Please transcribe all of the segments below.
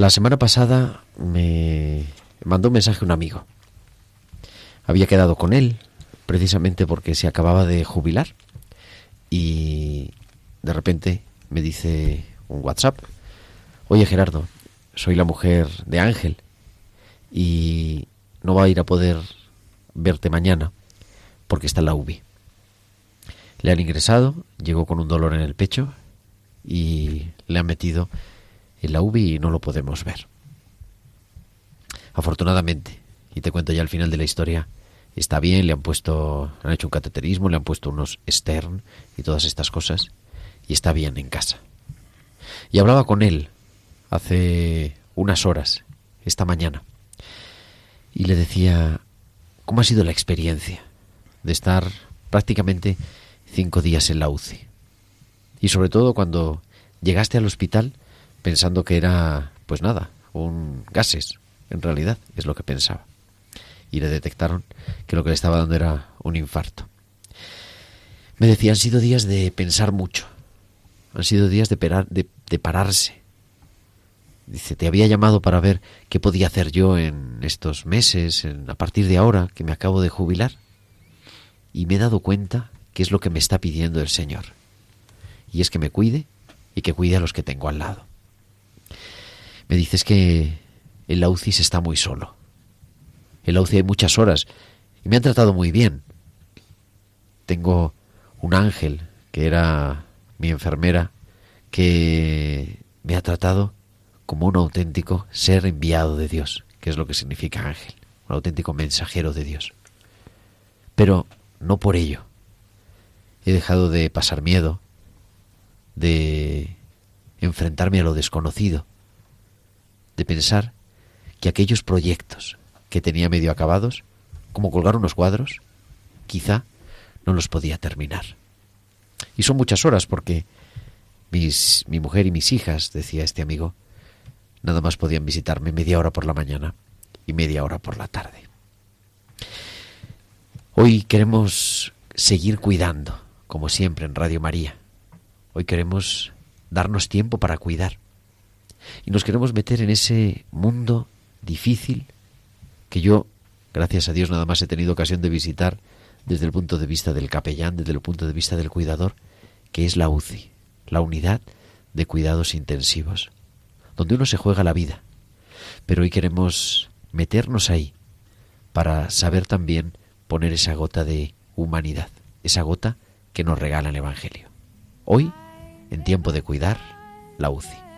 La semana pasada me mandó un mensaje un amigo. Había quedado con él precisamente porque se acababa de jubilar y de repente me dice un WhatsApp, oye Gerardo, soy la mujer de Ángel y no va a ir a poder verte mañana porque está en la UBI. Le han ingresado, llegó con un dolor en el pecho y le han metido en la UBI y no lo podemos ver. Afortunadamente, y te cuento ya al final de la historia, está bien, le han puesto, han hecho un cateterismo, le han puesto unos stern y todas estas cosas, y está bien en casa. Y hablaba con él hace unas horas, esta mañana, y le decía cómo ha sido la experiencia de estar prácticamente cinco días en la UCI. Y sobre todo cuando llegaste al hospital pensando que era, pues nada, un gases, en realidad, es lo que pensaba. Y le detectaron que lo que le estaba dando era un infarto. Me decía, han sido días de pensar mucho, han sido días de, pararse. Dice, te había llamado para ver qué podía hacer yo en estos meses, en- a partir de ahora que me acabo de jubilar. Y me he dado cuenta que es lo que me está pidiendo el Señor. Y es que me cuide y que cuide a los que tengo al lado. Me dices que en la está muy solo. En la hay muchas horas y me han tratado muy bien. Tengo un ángel que era mi enfermera que me ha tratado como un auténtico ser enviado de Dios, que es lo que significa ángel, un auténtico mensajero de Dios. Pero no por ello he dejado de pasar miedo, de enfrentarme a lo desconocido, de pensar que aquellos proyectos que tenía medio acabados, como colgar unos cuadros, quizá no los podía terminar. Y son muchas horas porque mis, mi mujer y mis hijas, decía este amigo, nada más podían visitarme media hora por la mañana y media hora por la tarde. Hoy queremos seguir cuidando, como siempre en Radio María. Hoy queremos darnos tiempo para cuidar. Y nos queremos meter en ese mundo difícil que yo, gracias a Dios, nada más he tenido ocasión de visitar desde el punto de vista del capellán, desde el punto de vista del cuidador, que es la UCI, la unidad de cuidados intensivos, donde uno se juega la vida. Pero hoy queremos meternos ahí para saber también poner esa gota de humanidad, esa gota que nos regala el Evangelio. Hoy, en tiempo de cuidar, la UCI.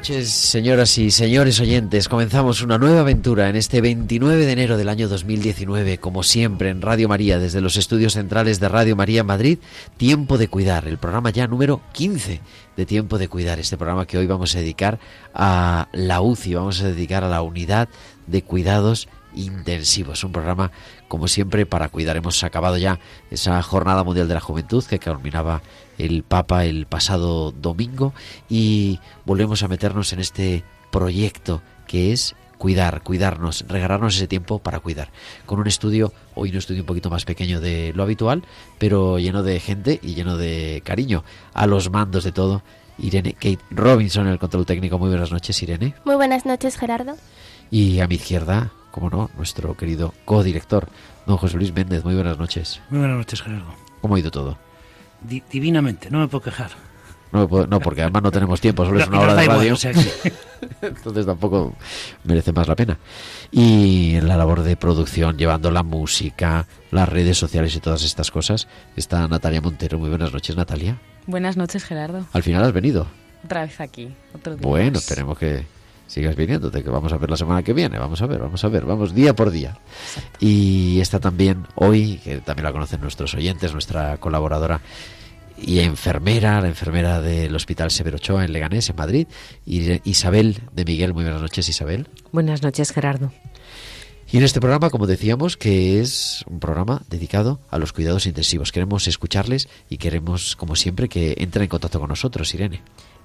Noches, señoras y señores oyentes. Comenzamos una nueva aventura en este 29 de enero del año 2019, como siempre en Radio María, desde los estudios centrales de Radio María en Madrid. Tiempo de cuidar, el programa ya número 15 de Tiempo de cuidar. Este programa que hoy vamos a dedicar a la UCI, vamos a dedicar a la unidad de cuidados intensivos. Un programa, como siempre, para cuidar. Hemos acabado ya esa Jornada Mundial de la Juventud que culminaba el Papa el pasado domingo y volvemos a meternos en este proyecto que es cuidar, cuidarnos, regalarnos ese tiempo para cuidar. Con un estudio, hoy un estudio un poquito más pequeño de lo habitual, pero lleno de gente y lleno de cariño. A los mandos de todo, Irene Kate Robinson, el control técnico. Muy buenas noches, Irene. Muy buenas noches, Gerardo. Y a mi izquierda, como no, nuestro querido codirector, don José Luis Méndez. Muy buenas noches. Muy buenas noches, Gerardo. ¿Cómo ha ido todo? Di- divinamente, no me puedo quejar. No, me puedo- no, porque además no tenemos tiempo, solo es No, una hora de radio. o sea que- Entonces tampoco merece más la pena. Y en la labor de producción, llevando la música, las redes sociales y todas estas cosas, está Natalia Montero. Muy buenas noches, Natalia. Buenas noches, Gerardo. Al final has venido. Otra vez aquí. Otro día Bueno, más. tenemos que sigas viniéndote, que vamos a ver la semana que viene. Vamos a ver, vamos a ver, vamos día por día. Y está también hoy, que también la conocen nuestros oyentes, nuestra colaboradora y enfermera, la enfermera del Hospital Severo Ochoa en Leganés, en Madrid, y Isabel de Miguel. Muy buenas noches, Isabel. Buenas noches, Gerardo. Y en este programa, como decíamos, que es un programa dedicado a los cuidados intensivos. Queremos escucharles y queremos, como siempre, que entren en contacto con nosotros, Irene.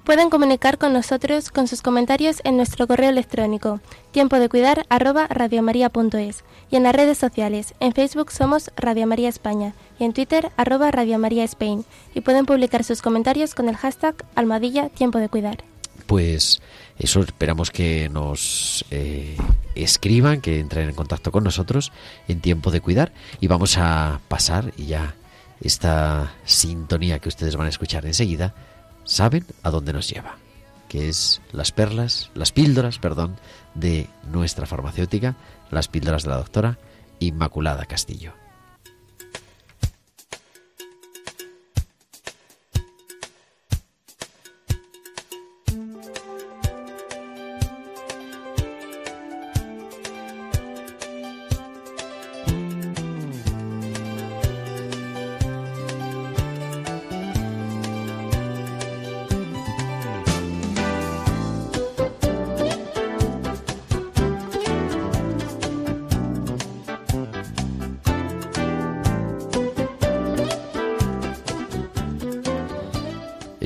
Pueden comunicar con nosotros con sus comentarios en nuestro correo electrónico tiempo de cuidar arroba radiomaria.es y en las redes sociales. En Facebook somos Radio María España y en Twitter arroba Radio María Spain y pueden publicar sus comentarios con el hashtag almohadilla tiempo de cuidar. Pues eso esperamos que nos eh, escriban, que entren en contacto con nosotros en tiempo de cuidar y vamos a pasar y ya esta sintonía que ustedes van a escuchar enseguida saben a dónde nos lleva, que es las perlas, las píldoras, perdón, de nuestra farmacéutica, las píldoras de la doctora Inmaculada Castillo.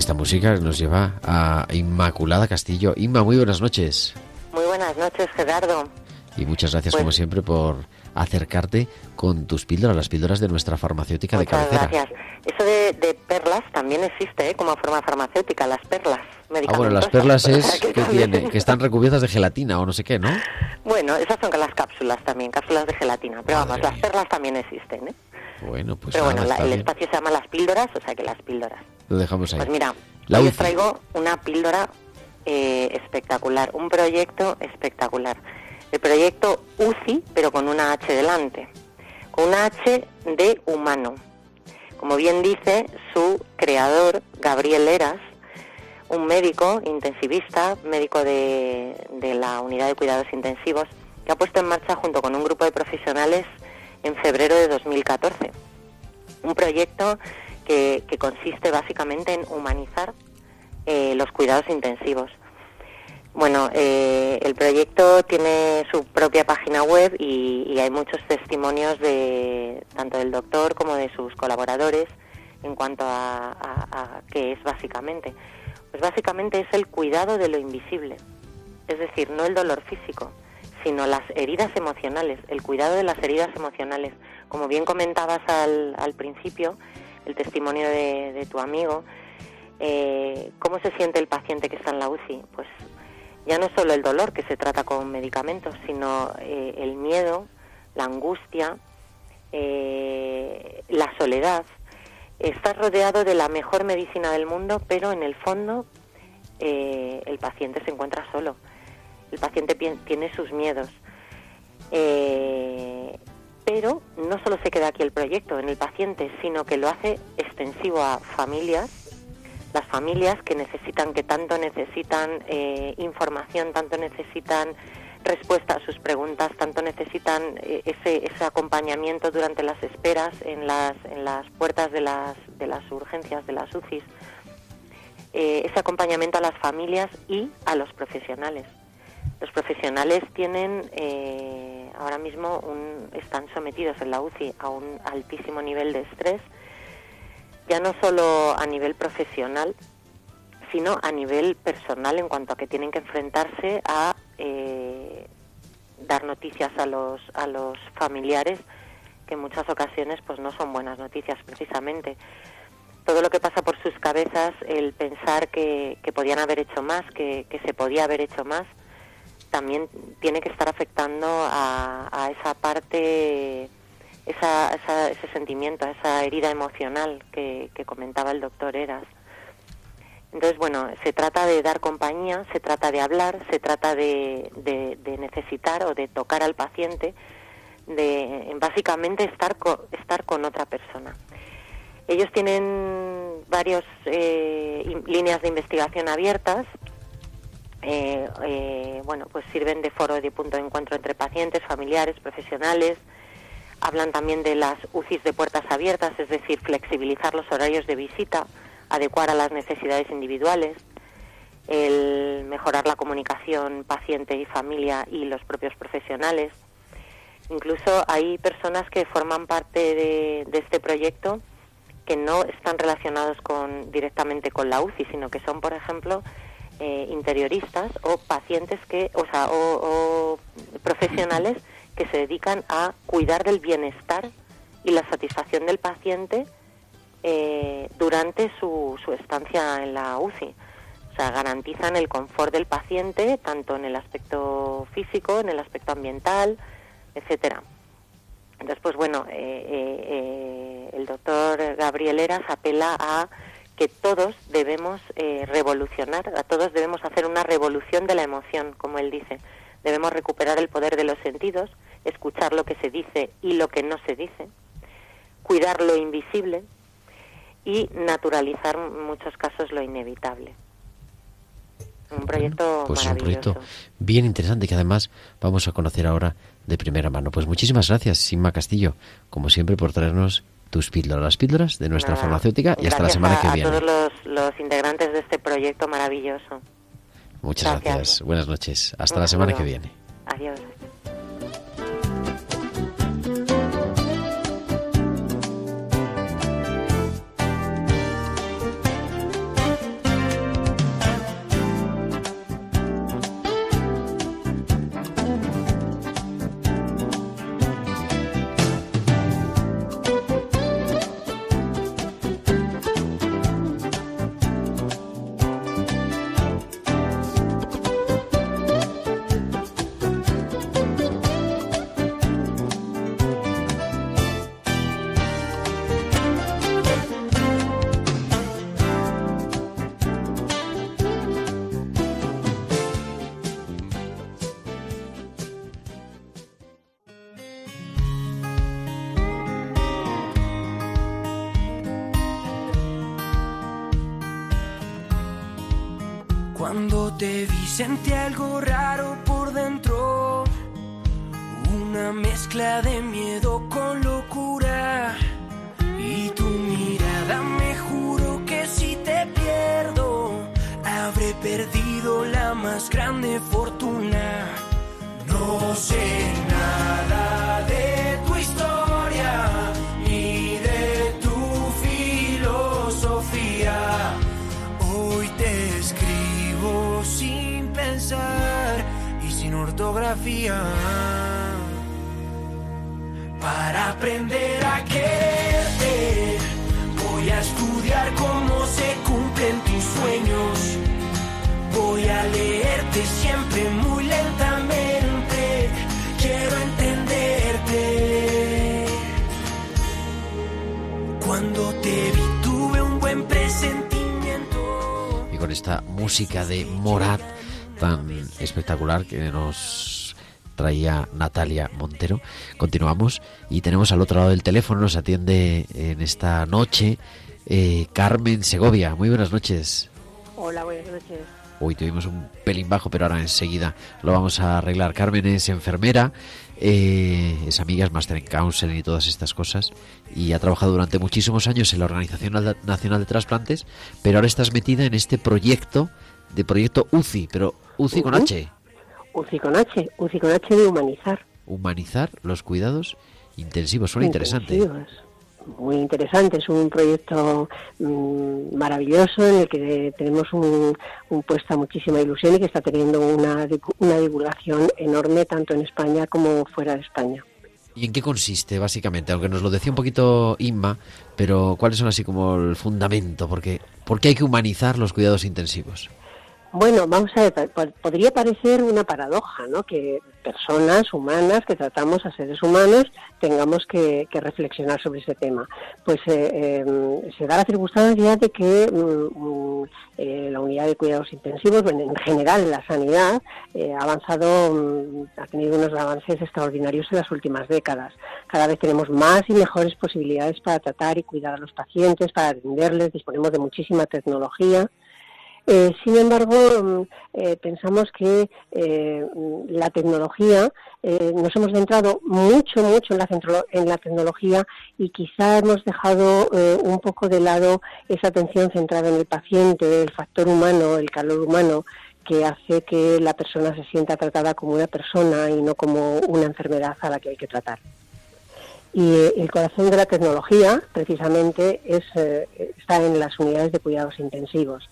Esta música nos lleva a Inmaculada Castillo. Inma, muy buenas noches. Muy buenas noches, Gerardo. Y muchas gracias, Pues- como siempre, por acercarte con tus píldoras, las píldoras de nuestra farmacéutica de Muchas cabecera. gracias. Eso de, de perlas también existe ¿eh? como forma farmacéutica, las perlas Ah, bueno, las perlas es que tiene, que están recubiertas de gelatina o no sé qué, ¿no? Bueno, esas son las cápsulas también, cápsulas de gelatina. Pero Madre vamos, las mía. perlas también existen, ¿eh? Bueno, pues Pero bueno, la- el bien. espacio se llama las píldoras, o sea que las píldoras. Lo dejamos ahí. Pues mira, La hoy os traigo una píldora eh, espectacular, un proyecto espectacular. El proyecto UCI, pero con una H delante. Con una H de humano. Como bien dice su creador, Gabriel Eras, un médico intensivista, médico de, de la unidad de cuidados intensivos, que ha puesto en marcha junto con un grupo de profesionales en febrero de 2014. Un proyecto que, consiste básicamente en humanizar eh, los cuidados intensivos. Bueno, eh, el proyecto tiene su propia página web y, y hay muchos testimonios de tanto del doctor como de sus colaboradores en cuanto a, a- a qué es básicamente. Pues básicamente es el cuidado de lo invisible, es decir, no el dolor físico, sino las heridas emocionales, el cuidado de las heridas emocionales. Como bien comentabas al, al principio, el testimonio de, tu amigo, Eh, ¿Cómo se siente el paciente que está en la UCI? Pues ya no solo el dolor que se trata con medicamentos, sino eh, el miedo, la angustia, eh, la soledad. Estás rodeado de la mejor medicina del mundo, pero en el fondo eh, el paciente se encuentra solo. El paciente tiene sus miedos. pero no solo se queda aquí el proyecto en el paciente, sino que lo hace extensivo a familias las familias que necesitan, que tanto necesitan eh, información, tanto necesitan respuesta a sus preguntas, tanto necesitan eh, ese, acompañamiento durante las esperas en las, puertas de las, urgencias, de las UCIs, eh, ese acompañamiento a las familias y a los profesionales. Los profesionales tienen ahora mismo un, están sometidos en la UCI a un altísimo nivel de estrés ya no solo a nivel profesional, sino a nivel personal en cuanto a que tienen que enfrentarse a eh, dar noticias a los, a los familiares que en muchas ocasiones pues no son buenas noticias precisamente. Todo lo que pasa por sus cabezas, el pensar que, podían haber hecho más, que, se podía haber hecho más, también tiene que estar afectando a, a esa parte esa, ese sentimiento, esa herida emocional que, comentaba el doctor Eras. Entonces, bueno, se trata de dar compañía, se trata de hablar, se trata de, necesitar o de tocar al paciente, de básicamente estar, estar con otra persona. Ellos tienen varias eh, líneas de investigación abiertas. Eh, eh, bueno, pues sirven de foro de punto de encuentro entre pacientes, familiares, profesionales, Hablan también de las UCIs de puertas abiertas, es decir, flexibilizar los horarios de visita, adecuar a las necesidades individuales, el mejorar la comunicación paciente y familia y los propios profesionales. Incluso hay personas que forman parte de, este proyecto que no están relacionados con, directamente con la UCI, sino que son, por ejemplo, eh, interioristas o pacientes que, o sea, o profesionales que se dedican a cuidar del bienestar y la satisfacción del paciente eh, durante su, su estancia en la UCI. O sea, garantizan el confort del paciente tanto en el aspecto físico, en el aspecto ambiental, etcétera. Entonces, pues bueno, eh, eh, el doctor Gabriel Eras apela a que todos debemos revolucionar, a todos debemos hacer una revolución de la emoción, como él dice. Debemos recuperar el poder de los sentidos escuchar lo que se dice y lo que no se dice, cuidar lo invisible y naturalizar en muchos casos lo inevitable. Un proyecto pues un proyecto bien interesante que además vamos a conocer ahora de primera mano. Pues muchísimas gracias, Sigma Castillo, como siempre, por traernos tus píldoras, las píldoras de nuestra farmacéutica y hasta la semana que viene. A todos los, integrantes de este proyecto maravilloso. Muchas gracias. Buenas noches. Hasta la semana que viene. Adiós. Sentí algo raro por dentro, una mezcla de música de Morat tan espectacular que nos traía Natalia Montero. Continuamos y tenemos al otro lado del teléfono, nos atiende en esta noche eh, Carmen Segovia. Muy buenas noches. Hola, buenas noches. Uy, tuvimos un pelín bajo, pero ahora enseguida lo vamos a arreglar. Carmen es enfermera, eh, es amiga, es máster en counseling y todas estas cosas, y ha trabajado durante muchísimos años en la Organización Nacional de Trasplantes, pero ahora estás metida en este proyecto, de proyecto UCI, pero UCI con H. UCI con H, UCI con H de humanizar. Humanizar los cuidados intensivos, suena interesante. Intensivos. Muy interesante, es un proyecto mm, maravilloso en el que tenemos un, un puesta muchísima ilusión y que está teniendo una, una divulgación enorme tanto en España como fuera de España. ¿Y en qué consiste, básicamente? Aunque nos lo decía un poquito Inma, pero ¿cuáles son así como el fundamento? Porque, ¿Por qué hay que humanizar los cuidados intensivos? Bueno, vamos a ver, podría parecer una paradoja, ¿no? Que personas humanas que tratamos a seres humanos tengamos que, que reflexionar sobre ese tema. Pues eh, eh, se da la circunstancia de que mm, mm, eh, la unidad de cuidados intensivos, bueno, en general en la sanidad, eh, ha avanzado, mm, ha tenido unos avances extraordinarios en las últimas décadas. Cada vez tenemos más y mejores posibilidades para tratar y cuidar a los pacientes, para atenderles, disponemos de muchísima tecnología. Eh, sin embargo, mm, eh, pensamos que eh, la tecnología, nos hemos centrado mucho, mucho en la, centro- en la tecnología y quizá hemos dejado un poco de lado esa atención centrada en el paciente, el factor humano, el calor humano, que hace que la persona se sienta tratada como una persona y no como una enfermedad a la que hay que tratar. Y el corazón de la tecnología, precisamente, es, está en las unidades de cuidados intensivos.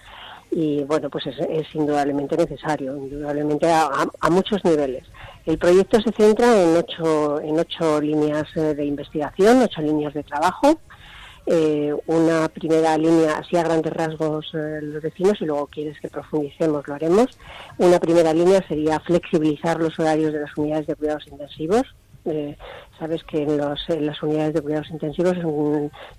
Y bueno, pues es, es indudablemente necesario, indudablemente a, a- muchos niveles. El proyecto se centra en ocho, en ocho líneas eh, de investigación, ocho líneas de trabajo. Eh, una primera línea, así a grandes rasgos eh, lo decimos y luego quieres que profundicemos, lo haremos. Una primera línea sería flexibilizar los horarios de las unidades de cuidados intensivos. Eh, sabes que en, los, en las unidades de cuidados intensivos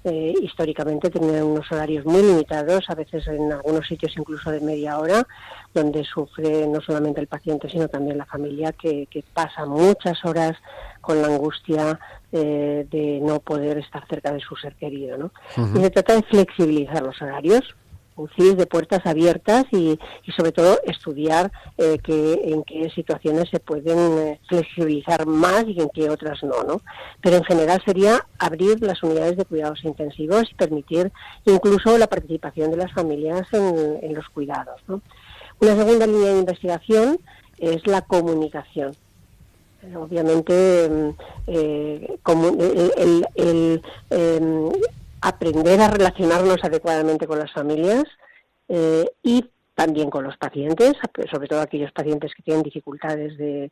eh, históricamente tenían unos horarios muy limitados, a veces en algunos sitios incluso de media hora, donde sufre no solamente el paciente sino también la familia que, que pasa muchas horas con la angustia eh, de no poder estar cerca de su ser querido. ¿no? Y se trata de flexibilizar los horarios, De puertas abiertas y, sobre todo estudiar eh, que, en qué situaciones se pueden eh, flexibilizar más y en qué otras no, ¿no? Pero en general sería abrir las unidades de cuidados intensivos y permitir incluso la participación de las familias en, los cuidados, ¿no? Una segunda línea de investigación es la comunicación. Obviamente, mm, eh, el, em, aprender a relacionarnos adecuadamente con las familias eh, y también con los pacientes, sobre todo aquellos pacientes que tienen dificultades de,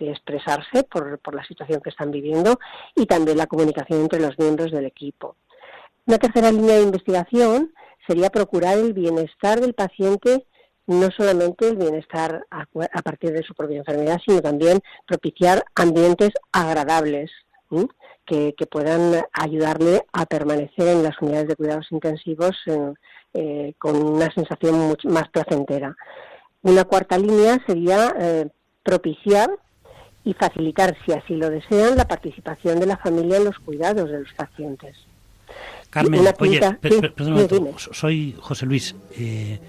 expresarse por, la situación que están viviendo y también la comunicación entre los miembros del equipo. Una tercera línea de investigación sería procurar el bienestar del paciente, no solamente el bienestar a, partir de su propia enfermedad, sino también propiciar ambientes agradables. Que, puedan ayudarle a permanecer en las unidades de cuidados intensivos en- eh, con una sensación mucho más placentera. Una cuarta línea sería eh, propiciar y facilitar, si así lo desean, la participación de la familia en los cuidados de los pacientes. Carmen, Una oye, quinta- per- sí, per- perdona un sí, momento. dime. soy José Luis. eh,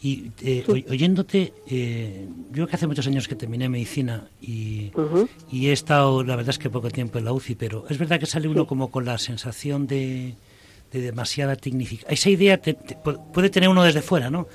Y eh, oy- oyéndote, eh, yo que hace muchos años que terminé medicina y, he estado, la verdad es que poco tiempo en la UCI, pero es verdad que sale uno como con la sensación de, de demasiada tecnificación. Esa idea te- te- pu- puede tener uno desde fuera, ¿no?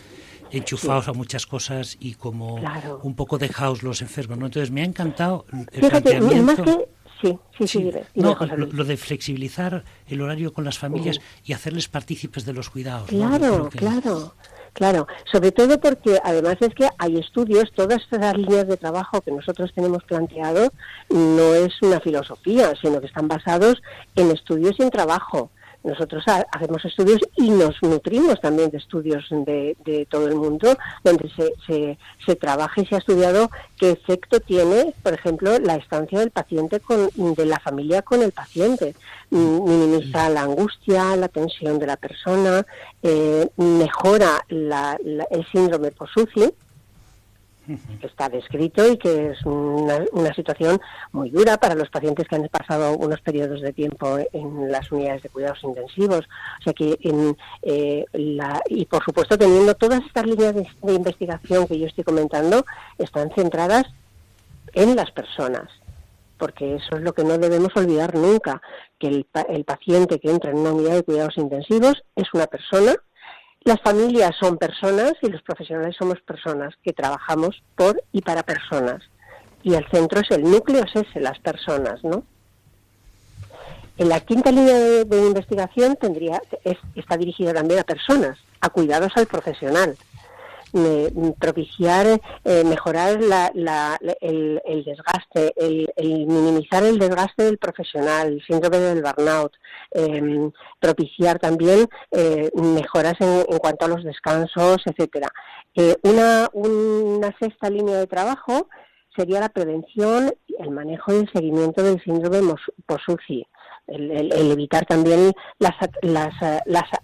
Enchufados a muchas cosas y como Claro. un poco dejados los enfermos, ¿no? Entonces me ha encantado el Fíjate, planteamiento. más que... Sí, sí, sí, Sí, dime, dime, no, lo, de flexibilizar el horario con las familias y hacerles partícipes de los cuidados. Claro, que- claro, claro. Sobre todo porque además es que hay estudios, todas estas líneas de trabajo que nosotros tenemos planteado no es una filosofía, sino que están basados en estudios y en trabajo. Nosotros hacemos estudios y nos nutrimos también de estudios de, todo el mundo, donde se, se, se, trabaja y se ha estudiado qué efecto tiene, por ejemplo, la estancia del paciente con, de la familia con el paciente. Mm, minimiza la angustia, la tensión de la persona, eh, mejora la, el síndrome post-UCI, está descrito y que es una, situación muy dura para los pacientes que han pasado unos periodos de tiempo en las unidades de cuidados intensivos. O sea que, en, eh, la, y por supuesto, teniendo todas estas líneas de, investigación que yo estoy comentando, están centradas en las personas porque eso es lo que no debemos olvidar nunca, que el, el paciente que entra en una unidad de cuidados intensivos es una persona las familias son personas y los profesionales somos personas que trabajamos por y para personas. Y el centro es el núcleo, es ese, las personas, ¿no? En la quinta línea de, investigación tendría, está dirigida también a personas, a cuidados al profesional propiciar, eh, mejorar el, desgaste, el, minimizar el desgaste del profesional, el síndrome del burnout, em, propiciar también eh, mejoras en, cuanto a los descansos, etcétera. Eh, una, una sexta línea de trabajo sería la prevención, el manejo y el seguimiento del síndrome post-UCI el, evitar también las, las,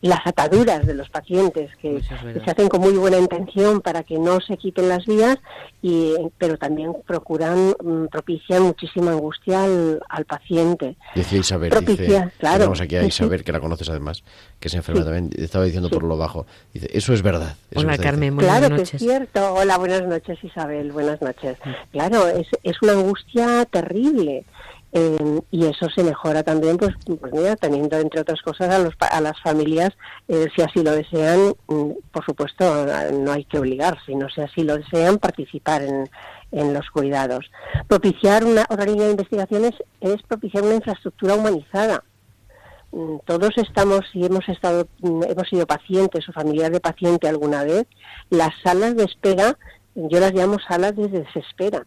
las, ataduras de los pacientes que, se hacen con muy buena intención para que no se quiten las vías, y, pero también procuran, mm, propician muchísima angustia al, al paciente. Decía Isabel, dice, claro. tenemos aquí a Isabel, que la conoces además, que se enferma también, estaba diciendo por lo bajo, dice, eso es verdad. Hola Carmen, buenas claro que es cierto. Hola, buenas noches Isabel, buenas noches. Claro, es, es una angustia terrible. Eh, y eso se mejora también, pues, pues mira, teniendo entre otras cosas a, los, a las familias, eh, si así lo desean, mm, por supuesto, no hay que obligar, sino si así lo desean, participar en, en los cuidados. Propiciar una, otra de investigaciones es propiciar una infraestructura humanizada. Mm, todos estamos, si hemos estado, mm, hemos sido pacientes o familiares de paciente alguna vez, las salas de espera, yo las llamo salas de desespera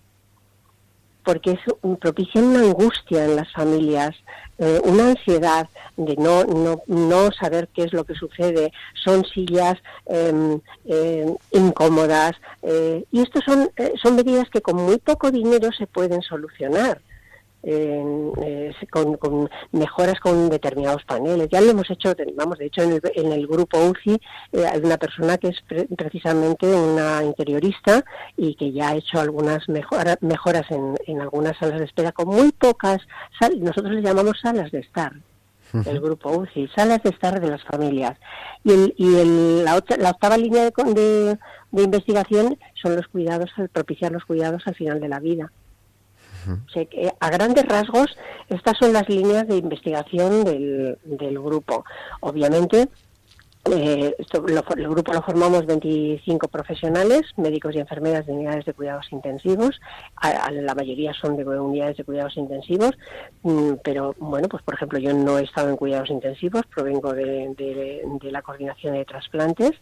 porque eso propicia una angustia en las familias, eh, una ansiedad de no, no, no saber qué es lo que sucede, son sillas em, em, incómodas, eh, y esto son, eh, son medidas que con muy poco dinero se pueden solucionar eh, con, mejoras con determinados paneles. Ya lo hemos hecho, vamos, de hecho en el, en el grupo UCI eh, hay una persona que es precisamente una interiorista y que ya ha hecho algunas mejoras en, en algunas salas de espera con muy pocas, nosotros les llamamos salas de estar el grupo UCI, salas de estar de las familias. Y, el, y el, la, la, octava línea de, de, de, investigación son los cuidados, propiciar los cuidados al final de la vida a grandes rasgos, estas son las líneas de investigación del, del grupo. Obviamente, eh, el grupo lo formamos 25 profesionales, médicos y enfermeras de unidades de cuidados intensivos. la mayoría son de unidades de cuidados intensivos, mm, pero bueno, pues por ejemplo yo no he estado en cuidados intensivos, provengo de, la coordinación de trasplantes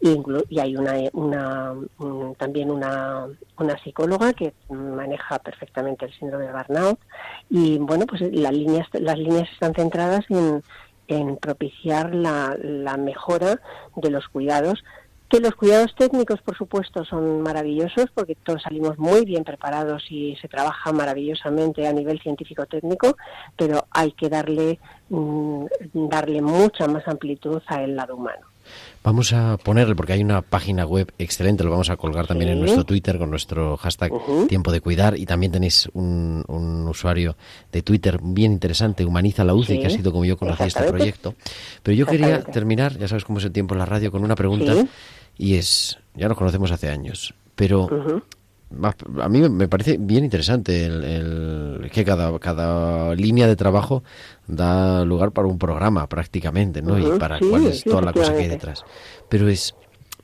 y, hay una, mm, también una, una psicóloga que maneja perfectamente el síndrome de burnout y bueno, pues las líneas, las líneas están centradas en en propiciar la, mejora de los cuidados que los cuidados técnicos, por supuesto, son maravillosos porque todos salimos muy bien preparados y se trabaja maravillosamente a nivel científico-técnico, pero hay que darle, mm, darle mucha más amplitud al lado humano. Vamos a ponerle, porque hay una página web excelente, lo vamos a colgar también en nuestro Twitter con nuestro hashtag Tiempo de Cuidar y también tenéis un, usuario de Twitter bien interesante, Humaniza la UCI, que ha sido como yo conocí este proyecto. Pero yo quería terminar, ya sabes cómo es el tiempo en la radio, con una pregunta y es, ya nos conocemos hace años, pero a mí me parece bien interesante el, que cada, cada línea de trabajo da lugar para un programa prácticamente, ¿no? y para cuál es toda la cosa que hay detrás. Pero es,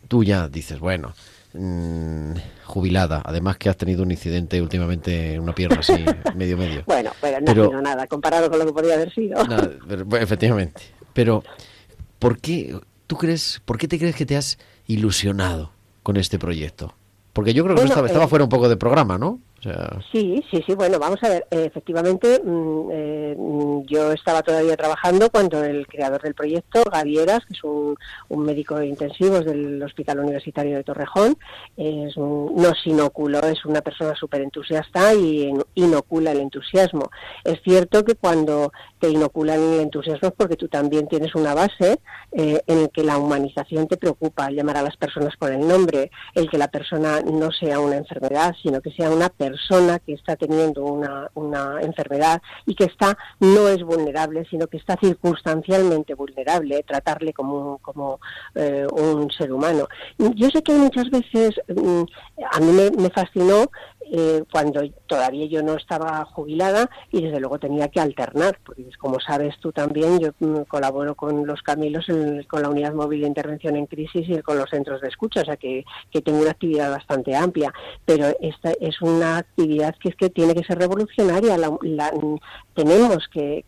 tú ya dices, bueno, mm, jubilada, además que has tenido un incidente últimamente en una pierna así, medio medio. Bueno, pero no ha sido nada comparado con lo que podría haber sido. efectivamente. Pero, ¿por qué, tú crees, por qué te crees que te has ilusionado con este proyecto? Porque yo creo que estaba, estaba, eh, fuera un poco de programa, ¿no? Sí, sí, sí. Bueno, vamos a ver. efectivamente, mm, eh, mm, yo estaba todavía trabajando cuando el creador del proyecto, Gavieras, que es un, médico de intensivos del Hospital Universitario de Torrejón, es nos inoculó, es una persona súper entusiasta y inocula el entusiasmo. Es cierto que cuando te inoculan el entusiasmo es porque tú también tienes una base eh, en el que la humanización te preocupa, llamar a las personas por el nombre, el que la persona no sea una enfermedad, sino que sea una persona que está teniendo una, una enfermedad y que está no es vulnerable, sino que está circunstancialmente vulnerable, tratarle como, como eh, un ser humano. Yo sé que muchas veces, mm, a mí me fascinó eh, cuando todavía yo no estaba jubilada y desde luego tenía que alternar, porque como sabes tú también, yo mm, colaboro con los Camilos, con la Unidad Móvil de Intervención en Crisis y con los centros de escucha, o sea que, tengo una actividad bastante amplia, pero esta es una actividad que es que tiene que ser revolucionaria, tenemos que,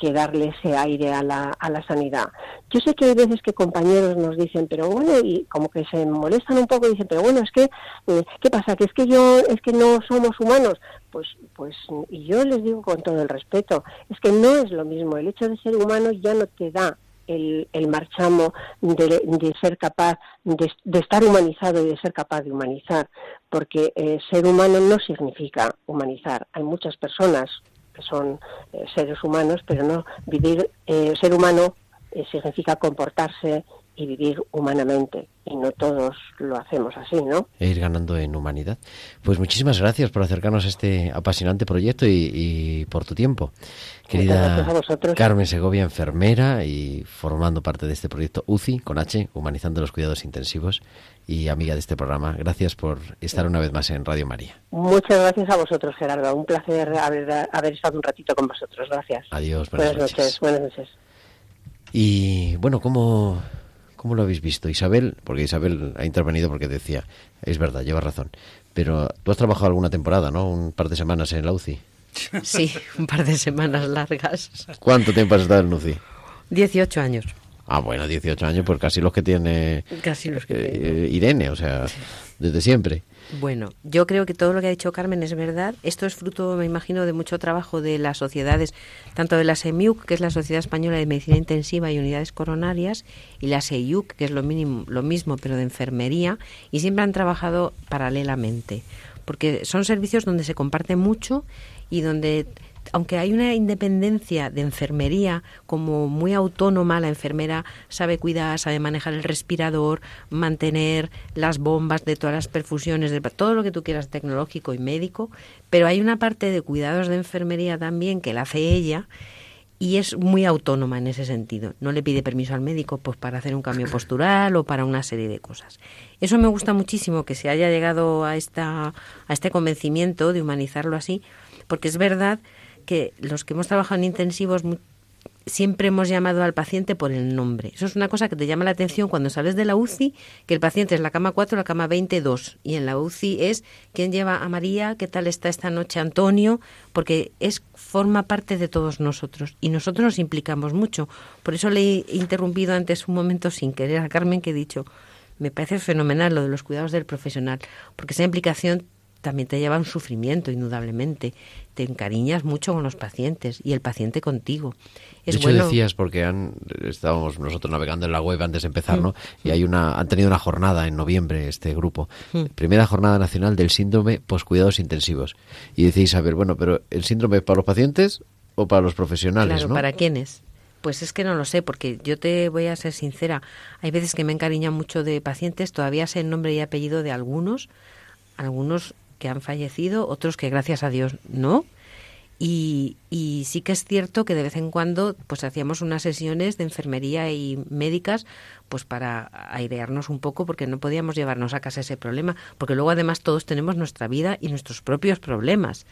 que darle ese aire a la, a la sanidad. Yo sé que hay veces que compañeros nos dicen, pero bueno, y como que se molestan un poco y dicen, pero bueno, es que, eh, ¿qué pasa? Que es que yo, es que no somos humanos. Pues, pues, y yo les digo con todo el respeto, es que no es lo mismo. El hecho de ser humano ya no te da el, el marchamo de, de ser capaz de, de, estar humanizado y de ser capaz de humanizar, porque eh, ser humano no significa humanizar. Hay muchas personas son eh, seres humanos, pero no vivir eh, ser humano eh, significa comportarse y vivir humanamente y no todos lo hacemos así, ¿no? E ir ganando en humanidad. Pues muchísimas gracias por acercarnos a este apasionante proyecto y, por tu tiempo. Querida Carmen Segovia, enfermera y formando parte de este proyecto UCI con H, Humanizando los Cuidados Intensivos y amiga de este programa. Gracias por estar una vez más en Radio María. Muchas gracias a vosotros, Gerardo. Un placer haber, haber estado un ratito con vosotros. Gracias. Adiós. Buenas, noches. Buenas noches. Y bueno, ¿cómo, ¿cómo lo habéis visto? Isabel, porque Isabel ha intervenido porque decía, es verdad, lleva razón. Pero tú has trabajado alguna temporada, ¿no? Un par de semanas en la UCI. Sí, un par de semanas largas. ¿Cuánto tiempo has estado en la UCI? 18 años. Ah, bueno, 18 años, pues casi los que tiene casi los que eh, Irene, o sea, desde siempre. Bueno, yo creo que todo lo que ha dicho Carmen es verdad. Esto es fruto, me imagino, de mucho trabajo de las sociedades, tanto de la SEMIUC, que es la Sociedad Española de Medicina Intensiva y Unidades Coronarias, y la SEIUC, que es lo, mínimo, lo mismo, pero de enfermería, y siempre han trabajado paralelamente, porque son servicios donde se comparte mucho y donde aunque hay una independencia de enfermería como muy autónoma, la enfermera sabe cuidar, sabe manejar el respirador, mantener las bombas de todas las perfusiones, de todo lo que tú quieras tecnológico y médico, pero hay una parte de cuidados de enfermería también que la hace ella y es muy autónoma en ese sentido. No le pide permiso al médico pues para hacer un cambio postural o para una serie de cosas. Eso me gusta muchísimo que se haya llegado a esta a este convencimiento de humanizarlo así, porque es verdad que los que hemos trabajado en intensivos siempre hemos llamado al paciente por el nombre. Eso es una cosa que te llama la atención cuando sales de la UCI, que el paciente es la cama 4, la cama 22, y en la UCI es quién lleva a María, qué tal está esta noche Antonio, porque es forma parte de todos nosotros y nosotros nos implicamos mucho. Por eso le he interrumpido antes un momento sin querer a Carmen que he dicho, me parece fenomenal lo de los cuidados del profesional, porque esa implicación también te lleva a un sufrimiento, indudablemente. Te encariñas mucho con los pacientes y el paciente contigo. Es de hecho, decías, porque han, estábamos nosotros navegando en la web antes de empezar, ¿no? Mm. Y hay una, han tenido una jornada en noviembre, este grupo. Mm. Primera jornada nacional del síndrome poscuidados intensivos. Y decís, a ver, bueno, pero ¿el síndrome es para los pacientes o para los profesionales? Claro, ¿para quiénes? Pues es que no lo sé, porque yo te voy a ser sincera. Hay veces que me encariñan mucho de pacientes, todavía sé el nombre y apellido de algunos, algunos que han fallecido, otros que gracias a Dios no. Y, y, sí que es cierto que de vez en cuando pues hacíamos unas sesiones de enfermería y médicas pues para airearnos un poco porque no podíamos llevarnos a casa ese problema porque luego además todos tenemos nuestra vida y nuestros propios problemas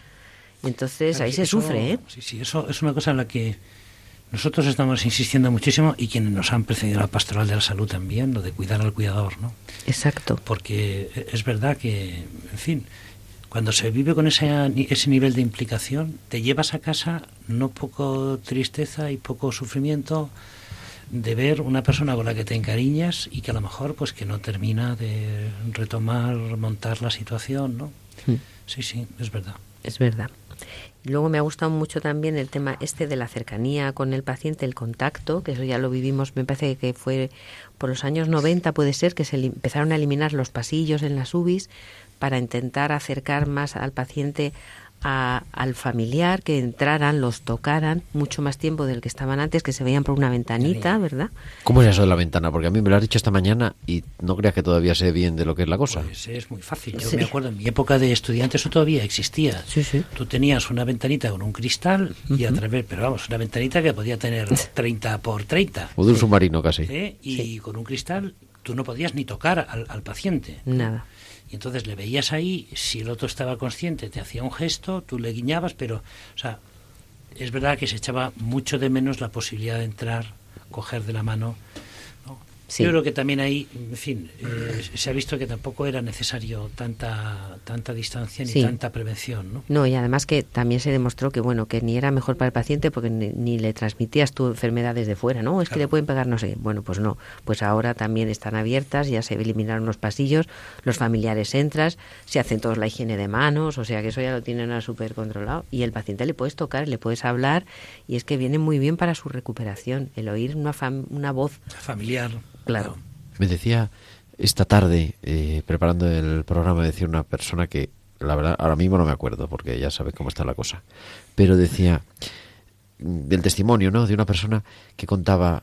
entonces ahí se sufre ¿eh? sí sí eso es una cosa en la que nosotros estamos insistiendo muchísimo y quienes nos han precedido la pastoral de la salud también lo de cuidar al cuidador no exacto porque es verdad que en fin cuando se vive con ese, ese nivel de implicación, te llevas a casa no poco tristeza y poco sufrimiento de ver una persona con la que te encariñas y que a lo mejor pues que no termina de retomar, montar la situación, ¿no? Sí, sí, es verdad. Es verdad. Luego me ha gustado mucho también el tema este de la cercanía con el paciente, el contacto, que eso ya lo vivimos, me parece que fue por los años 90, puede ser, que se empezaron a eliminar los pasillos en las UBIs para intentar acercar más al paciente a- al familiar, que entraran, los tocaran mucho más tiempo del que estaban antes, que se veían por una ventanita, ¿verdad? ¿Cómo es eso de la ventana? Porque a mí me lo has dicho esta mañana y no creas que todavía sé bien de lo que es la cosa. Pues es muy fácil. Yo Sí. me acuerdo, en mi época de estudiante eso todavía existía. Sí, sí. Tú tenías una ventanita con un cristal y a través, pero vamos, una ventanita que podía tener 30 por 30. O de un submarino casi. ¿eh? Y con un cristal tú no podías ni tocar al, al paciente. Nada. Y entonces le veías ahí, si el otro estaba consciente, te hacía un gesto, tú le guiñabas, pero, o sea, es verdad que se echaba mucho de menos la posibilidad de entrar, coger de la mano. Yo creo que también ahí, en fin, eh, se ha visto que tampoco era necesario tanta tanta distancia ni Sí. tanta prevención, ¿no? No, y además que también se demostró que bueno, que ni era mejor para el paciente porque ni, ni le transmitías tu enfermedades de fuera, ¿no? Es que le pueden pegar, no sé. Bueno, pues no. Pues ahora también están abiertas, ya se eliminaron los pasillos, los familiares entras, se hacen todos la higiene de manos, o sea que eso ya lo tienen súper controlado. Y el paciente le puedes tocar, le puedes hablar, y es que viene muy bien para su recuperación, el oír una, fam- una voz, Familiar. Claro. Me decía esta tarde, eh, preparando el programa, decía una persona que, la verdad, ahora mismo no me acuerdo, porque ya sabes cómo está la cosa, pero decía mm, del testimonio, ¿no? De una persona que contaba,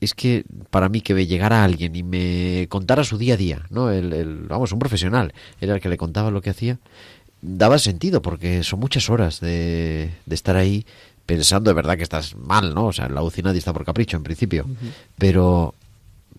es que para mí que me llegara alguien y me contara su día a día, ¿no? El, el- vamos, un profesional, era el que le contaba lo que hacía, daba sentido, porque son muchas horas de, de estar ahí pensando de verdad que estás mal, ¿no? O sea, la UCI nadie está por capricho en principio, pero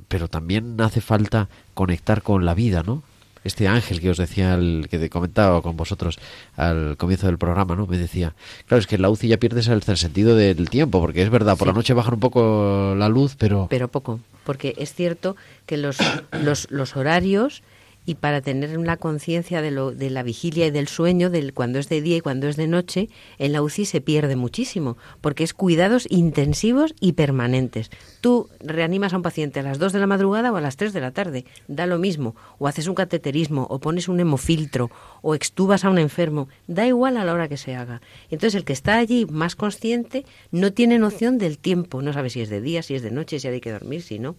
pero también hace falta conectar con la vida, ¿no? Este ángel que os decía, el que te comentaba con vosotros al comienzo del programa, ¿no? Me decía, claro, es que en la UCI ya pierdes el, el sentido del tiempo, porque es verdad, por la noche bajan un poco la luz, pero... pero poco, porque es cierto que los, los, los horarios y para tener una conciencia de, lo, de la vigilia y del sueño, del cuando es de día y cuando es de noche, en la UCI se pierde muchísimo, porque es cuidados intensivos y permanentes. Tú reanimas a un paciente a las 2 de la madrugada o a las 3 de la tarde, da lo mismo, o haces un cateterismo, o pones un hemofiltro, o extubas a un enfermo, da igual a la hora que se haga. Entonces el que está allí más consciente no tiene noción del tiempo, no sabe si es de día, si es de noche, si hay que dormir, si no.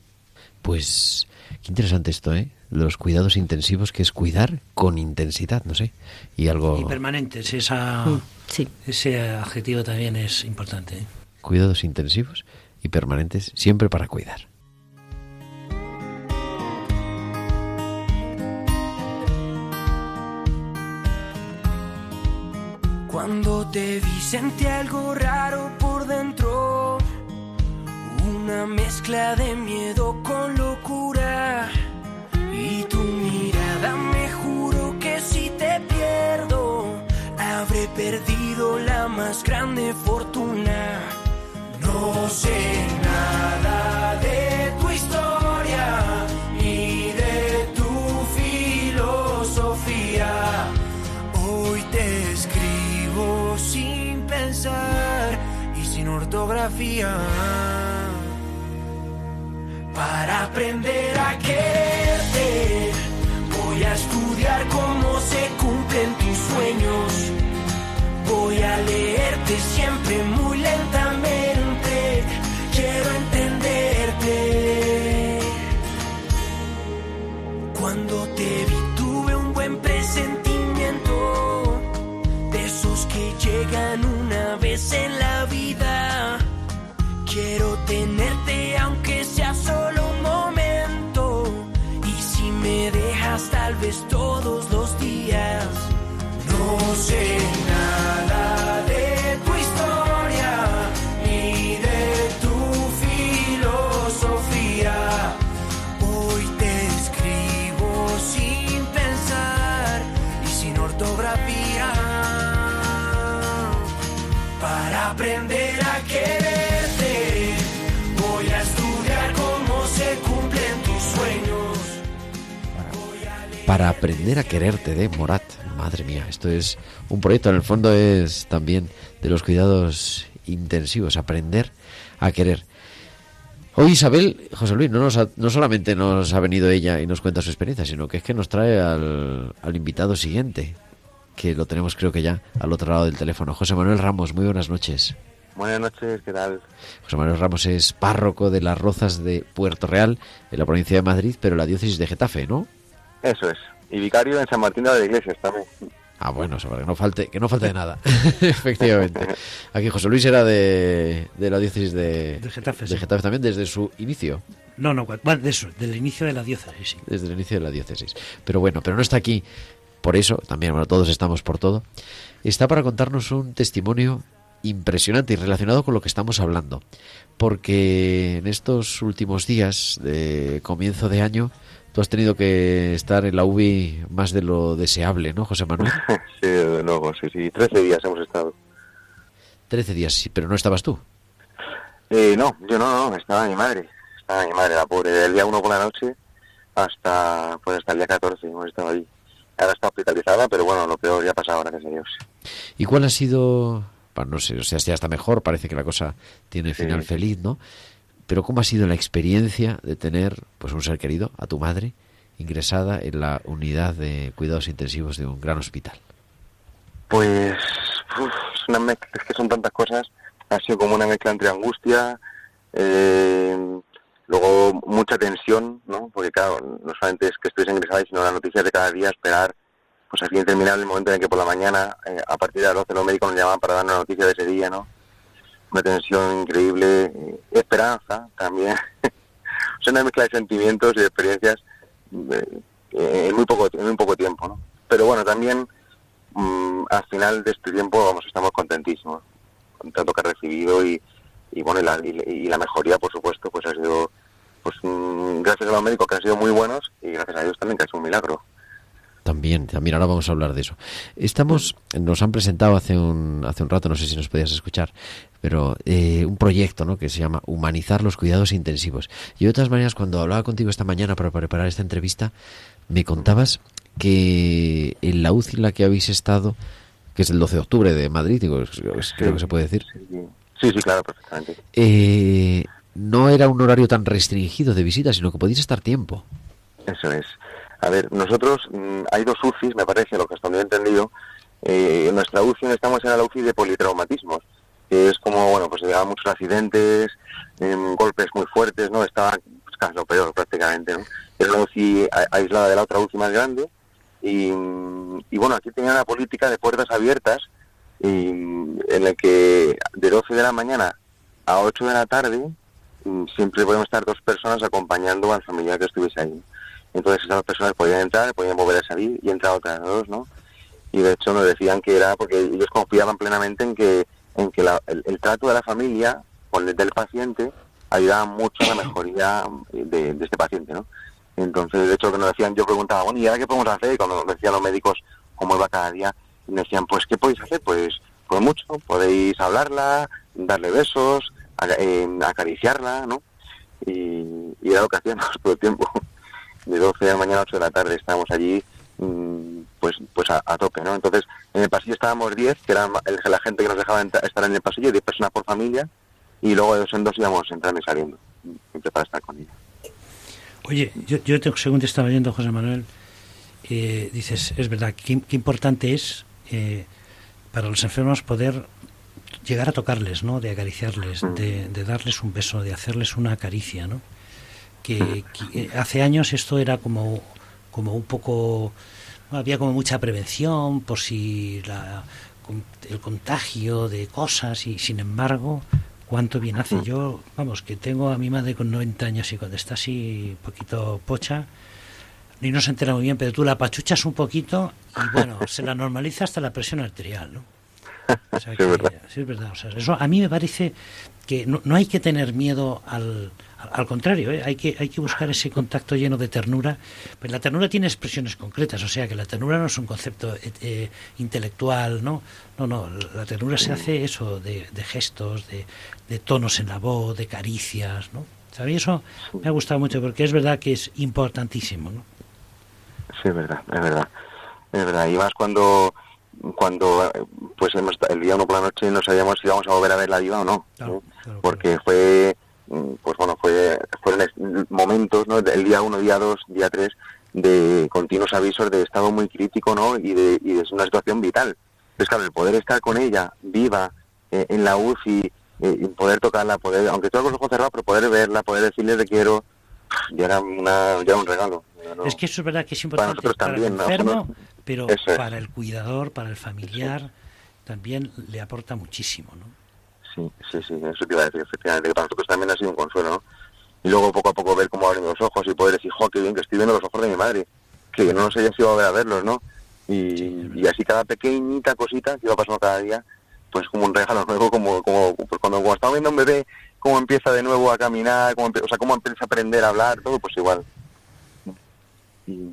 Pues qué interesante esto, ¿eh? Los cuidados intensivos, que es cuidar con intensidad, no sé. Y algo... Y permanentes, esa, Mm, Sí. ese adjetivo también es importante. ¿eh? Cuidados intensivos y permanentes, siempre para cuidar. Cuando te vi sentí algo raro por dentro, una mezcla de miedo con locura. Y tu mirada me juro que si te pierdo, habré perdido la más grande fortuna. No sé nada de tu historia ni de tu filosofía. Hoy te escribo sin pensar Para aprender a quererte, voy a estudiar cómo se cumplen tus sueños. Voy a leerte siempre muy lentamente. Para aprender a quererte de Morat. Madre mía, esto es un proyecto, en el fondo es también de los cuidados intensivos, aprender a querer. Hoy Isabel, José Luis, no, nos ha- no solamente nos ha venido ella y nos cuenta su experiencia, sino que es que nos trae al, al invitado siguiente. que lo tenemos creo que ya al otro lado del teléfono. José Manuel Ramos, muy buenas noches. Buenas noches, ¿qué tal? José Manuel Ramos es párroco de las Rozas de Puerto Real, en la provincia de Madrid, pero la diócesis de Getafe, ¿no? Eso es. Y vicario en San Martín de la Iglesia también. Ah, bueno, eso, para que no falte, que no falte de nada. Efectivamente. Aquí José Luis era de, de la diócesis de, De Getafe, de sí. Getafe también desde su inicio. No, no, bueno, de eso, del inicio de la diócesis, sí. desde el inicio de la diócesis. Pero bueno, pero no está aquí por eso, también, bueno, todos estamos por todo. Está para contarnos un testimonio impresionante y relacionado con lo que estamos hablando. Porque en estos últimos días de comienzo de año, tú has tenido que estar en la UBI más de lo deseable, ¿no, José Manuel? Sí, de nuevo, sí, sí. Trece días hemos estado. Trece días, sí, pero no estabas tú. Eh, no, yo no, no, estaba mi madre. Estaba mi madre, la pobre. Del día 1 por la noche hasta pues hasta el día 14 hemos estado allí. Ahora está hospitalizada, pero bueno, lo peor ya ha pasado, gracias a Dios. ¿Y cuál ha sido, bueno, no sé, o sea, ya está mejor, parece que la cosa tiene Sí. final feliz, ¿no? Pero ¿cómo ha sido la experiencia de tener, pues, un ser querido, a tu madre, ingresada en la unidad de cuidados intensivos de un gran hospital? Pues es, una mezcla, es que son tantas cosas. Ha sido como una mezcla entre angustia, eh, luego mucha tensión, ¿no? Porque claro, no solamente es que estés ingresada, sino la noticia de cada día, esperar, pues así interminable el momento en el que por la mañana, eh, a partir de las 12 los médicos nos llaman para darnos la noticia de ese día, ¿no? Una tensión increíble, eh, esperanza también. es una mezcla de sentimientos y experiencias eh, eh, en muy poco en muy poco tiempo, ¿no? Pero bueno, también mm, al final de este tiempo vamos estamos contentísimos con tanto que ha recibido y, y bueno y la, y, y la mejoría por supuesto pues ha sido pues mm, gracias a los médicos que han sido muy buenos y gracias a Dios también que ha sido un milagro También, también ahora vamos a hablar de eso. Estamos, nos han presentado hace un, hace un rato, no sé si nos podías escuchar, pero eh, un proyecto ¿no? que se llama Humanizar los cuidados intensivos. Y de otras maneras, cuando hablaba contigo esta mañana para preparar esta entrevista, me contabas que en la UCI en la que habéis estado, que es el 12 de octubre de Madrid, digo, creo que se puede decir, sí sí claro perfectamente eh, no era un horario tan restringido de visita, sino que podéis estar tiempo. Eso es. A ver, nosotros mm, hay dos UCIs, me parece, lo que hasta donde he entendido. Eh, en nuestra UCI estamos en la UCI de politraumatismos, que es como, bueno, pues llegaban muchos accidentes, em, golpes muy fuertes, ¿no? Estaba pues, casi lo peor prácticamente, ¿no? Era una UCI aislada de la otra UCI más grande y, bueno, aquí tenía una política de puertas abiertas y, en la que de 12 de la mañana a 8 de la tarde mm, siempre podemos estar dos personas acompañando al familiar que estuviese ahí. Entonces esas personas podían entrar, podían volver a salir y entrar otras dos, ¿no? Y de hecho nos decían que era porque ellos confiaban plenamente en que en que la- el, trato de la familia con el del paciente ayudaba mucho a la mejoría de, este paciente, ¿no? Entonces, de hecho, lo que nos decían, yo preguntaba, bueno, ¿y ahora qué podemos hacer? Y cuando nos decían los médicos cómo iba cada día, me decían, pues, ¿qué podéis hacer? Pues, pues mucho, podéis hablarla, darle besos, eh, acariciarla, ¿no? Y era lo que hacíamos todo el tiempo. De 12 de la mañana a 8 de la tarde estábamos allí, mm, pues pues a, a tope, ¿no? Entonces, en el pasillo estábamos 10, que era la gente que nos dejaba estar en el pasillo, 10 personas por familia, y luego de dos en dos íbamos entrando y saliendo, siempre para estar con ella. Oye, yo, yo te- según te estaba oyendo, José Manuel, eh, dices, es verdad, qué, qué importante es eh, para los enfermos poder llegar a tocarles, ¿no? De acariciarles, de, de darles un beso, de hacerles una caricia, ¿no? Que, que, eh, hace años esto era como, como un poco... había como mucha prevención por si la, el contagio de cosas y sin embargo cuánto bien hace yo vamos que tengo a mi madre con 90 años y cuando está así un poquito pocha ni no se entera muy bien pero tú la pachuchas un poquito y bueno se la normaliza hasta la presión arterial ¿no? O sea Sí, que- es verdad. sí, es verdad. O sea, eso a mí me parece que no, no hay que tener miedo al, al, contrario, ¿eh? hay, que, hay que buscar ese contacto lleno de ternura. Pues la ternura tiene expresiones concretas, o sea que la ternura no es un concepto eh, eh, intelectual, ¿no? No, no, la ternura se hace eso de, de gestos, de, de tonos en la voz, de caricias, ¿no? ¿Sabes? Eso me ha gustado mucho porque es verdad que es importantísimo, ¿no? Sí, es verdad, es verdad. Es verdad. Y más cuando, cuando pues hemos, el día uno por la noche no sabíamos si íbamos a volver a ver la diva o no. ¿no? Porque fue, pues bueno, fue, fueron momentos, ¿no? El día uno, día dos, día tres, de continuos avisos de estado muy crítico, ¿no? Y de, y de una situación vital. Entonces, claro, el poder estar con ella, viva, eh, en la UCI, eh, y poder tocarla, poder, aunque todo con los ojos cerrados, pero poder verla, poder decirle te quiero, ya era, una, ya era un regalo. Ya no- Es que eso es verdad que es Para importante nosotros para, también, el ¿no? enfermo, pero es. para el cuidador, para el familiar, también le aporta muchísimo, ¿no? Sí, sí, sí, eso te iba a decir, efectivamente, que para nosotros también ha sido un consuelo, ¿no? Y luego poco a poco ver cómo abren los ojos y poder decir, jo, qué bien que estoy viendo los ojos de mi madre, que no nos haya sido a ver a verlos, ¿no? Y, y así cada pequeñita cosita que iba pasando cada día, pues como un regalo nuevo, como, como pues cuando, cuando estamos viendo un bebé, cómo empieza de nuevo a caminar, cómo, o sea, cómo empieza a aprender a hablar, todo, pues igual. Y,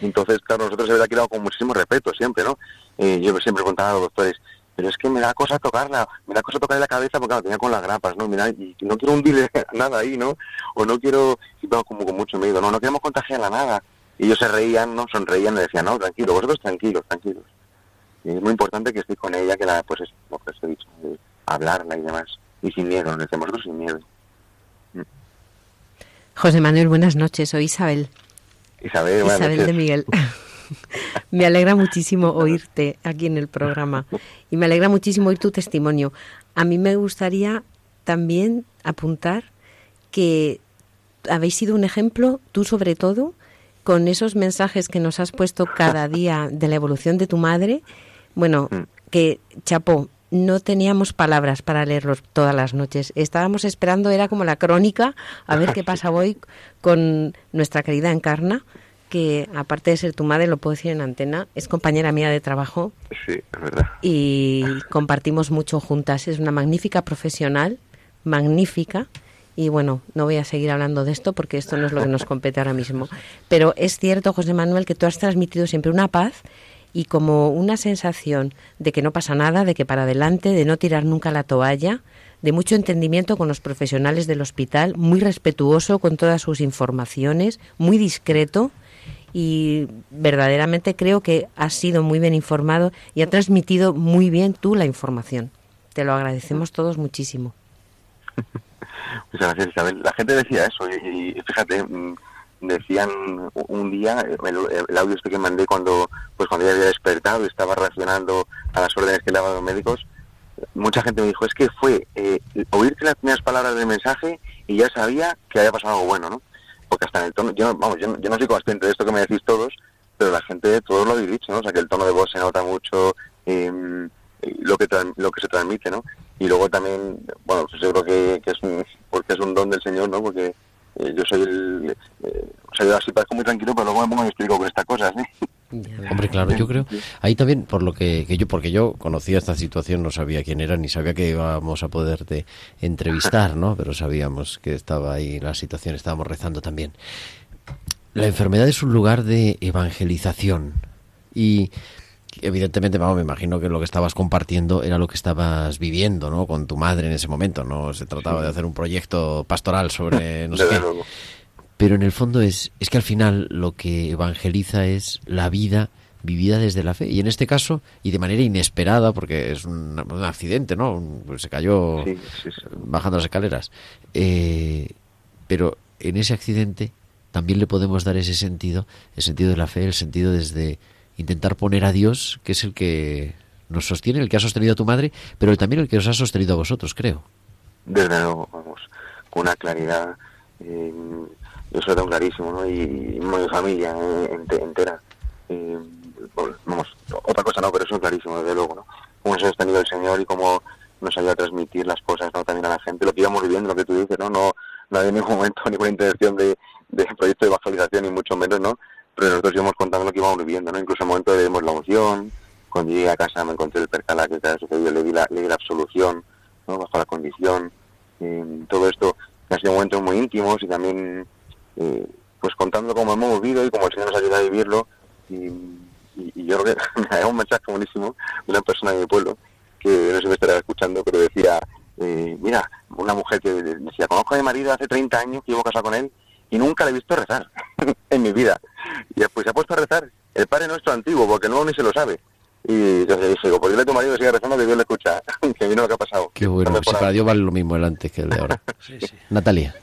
entonces, claro, nosotros de verdad que lo hago con muchísimo respeto siempre, ¿no? Eh, yo siempre preguntaba a los doctores, pero es que me da cosa tocarla, me da cosa tocarle la cabeza porque claro, tenía con las grapas, ¿no? Mira, y no quiero hundirle nada ahí, ¿no? O no quiero, y todo como con mucho miedo, no, no queremos contagiarla nada. Y ellos se reían, ¿no? Sonreían y decían, no, tranquilo, vosotros tranquilos, tranquilos. Y es muy importante que esté con ella, que la, pues es lo que os he dicho, de hablarla y demás. Y sin miedo, nos decimos nosotros sin miedo. José Manuel, buenas noches. Soy Isabel. Isabel, Isabel noches. de Miguel. me alegra muchísimo oírte aquí en el programa y me alegra muchísimo oír tu testimonio. A mí me gustaría también apuntar que habéis sido un ejemplo, tú sobre todo, con esos mensajes que nos has puesto cada día de la evolución de tu madre. Bueno, que, Chapo, no teníamos palabras para leerlos todas las noches. Estábamos esperando, era como la crónica, a ver qué pasa hoy con nuestra querida Encarna, que aparte de ser tu madre, lo puedo decir en antena, es compañera mía de trabajo Sí, es verdad. y compartimos mucho juntas. Es una magnífica profesional, magnífica. Y bueno, no voy a seguir hablando de esto porque esto no es lo que nos compete ahora mismo. Pero es cierto, José Manuel, que tú has transmitido siempre una paz y como una sensación de que no pasa nada, de que para adelante, de no tirar nunca la toalla, de mucho entendimiento con los profesionales del hospital, muy respetuoso con todas sus informaciones, muy discreto y verdaderamente creo que has sido muy bien informado y ha transmitido muy bien tú la información. Te lo agradecemos todos muchísimo. Muchas gracias, Isabel. La gente decía eso y, fíjate, mm, decían un día, el, el audio este que mandé cuando pues cuando ya había despertado y estaba reaccionando a las órdenes que le daban los médicos, mucha gente me dijo, es que fue eh, oírte las primeras palabras del mensaje y ya sabía que había pasado algo bueno, ¿no? Porque hasta en el tono, yo, vamos, yo, no- soy consciente de esto que me decís todos, pero la gente, todos lo habéis dicho, ¿no? O sea, que el tono de voz se nota mucho, eh, lo que lo que se transmite, ¿no? Y luego también, bueno, pues yo creo que, que es un, porque es un don del Señor, ¿no? Porque eh, yo soy el, eh, yo así parezco muy tranquilo, pero luego me pongo y explico con estas cosas, ¿eh? Hombre, claro, yo creo. Ahí también, por lo que, que yo, porque yo conocía esta situación, no sabía quién era, ni sabía que íbamos a poderte entrevistar, ¿no? Pero sabíamos que estaba ahí la situación, estábamos rezando también. La enfermedad es un lugar de evangelización y evidentemente, vamos, me imagino que lo que estabas compartiendo era lo que estabas viviendo, ¿no? Con tu madre en ese momento, no se trataba de hacer un proyecto pastoral sobre no sé qué. luego. Pero en el fondo es, es que al final lo que evangeliza es la vida vivida desde la fe. Y en este caso, y de manera inesperada, porque es un, un accidente, ¿no? Un- pues se cayó Sí, sí, sí. bajando las escaleras. Eh, pero en ese accidente también le podemos dar ese sentido, el sentido de la fe, el sentido desde intentar poner a Dios, que es el que nos sostiene, el que ha sostenido a tu madre, pero también el que os ha sostenido a vosotros, creo. desde luego, vamos, con una claridad, eh, yo eso lo tengo clarísimo, ¿no? Y, y mi familia eh, ente- entera. Eh, vamos, otra cosa no, pero eso es clarísimo, desde luego, ¿no? Cómo se ha sostenido el Señor y cómo nos ayuda a transmitir las cosas, ¿no? También a la gente, lo que íbamos viviendo, lo que tú dices, ¿no? No, no hay en ningún momento ninguna intención de, de proyecto de evangelización, ni mucho menos, ¿no? Pero nosotros íbamos contando lo que íbamos viviendo, ¿no? Incluso en el momento de demos la unción, cuando llegué a casa me encontré el percala que había sucedido, le di la, le di la absolución, ¿no? Bajo la condición, eh, todo esto que sido momentos muy íntimos y también eh, pues contando cómo hemos vivido y cómo el Señor nos ayuda a vivirlo y, y- y yo creo que me un mensaje buenísimo de una persona de mi pueblo que no sé me estará escuchando pero decía eh, mira una mujer que decía conozco a mi marido hace 30 años que llevo casado con él y nunca le he visto rezar en mi vida y después se ha puesto a rezar el Padre Nuestro antiguo porque no ni se lo sabe y yo le dije, digo, pues dile a tu marido que siga rezando que Dios le escucha, que vino lo que ha pasado. Qué bueno. Sí, mejorando. para Dios vale lo mismo el antes que el de ahora. Natalia.